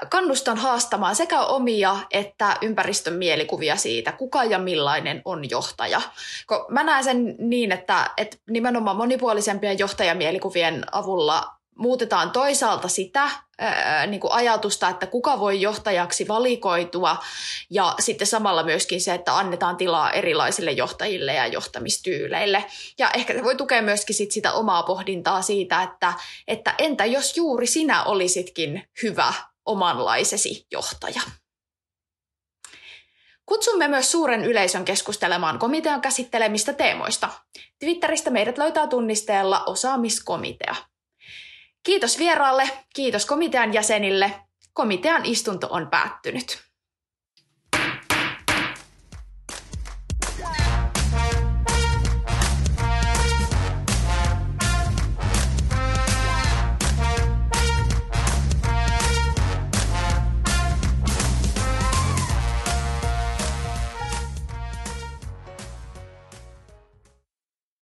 kannustan haastamaan sekä omia että ympäristön mielikuvia siitä, kuka ja millainen on johtaja. Kun mä näen sen niin, että, että nimenomaan monipuolisempien johtajamielikuvien avulla muutetaan toisaalta sitä niin kuin ajatusta, että kuka voi johtajaksi valikoitua ja sitten samalla myöskin se, että annetaan tilaa erilaisille johtajille ja johtamistyyleille. Ja ehkä se voi tukea myöskin sit sitä omaa pohdintaa siitä, että, että entä jos juuri sinä olisitkin hyvä omanlaisesi johtaja. Kutsumme myös suuren yleisön keskustelemaan komitean käsittelemistä teemoista. Twitteristä meidät löytää tunnisteella osaamiskomitea. Kiitos vieraalle, kiitos komitean jäsenille. Komitean istunto on päättynyt.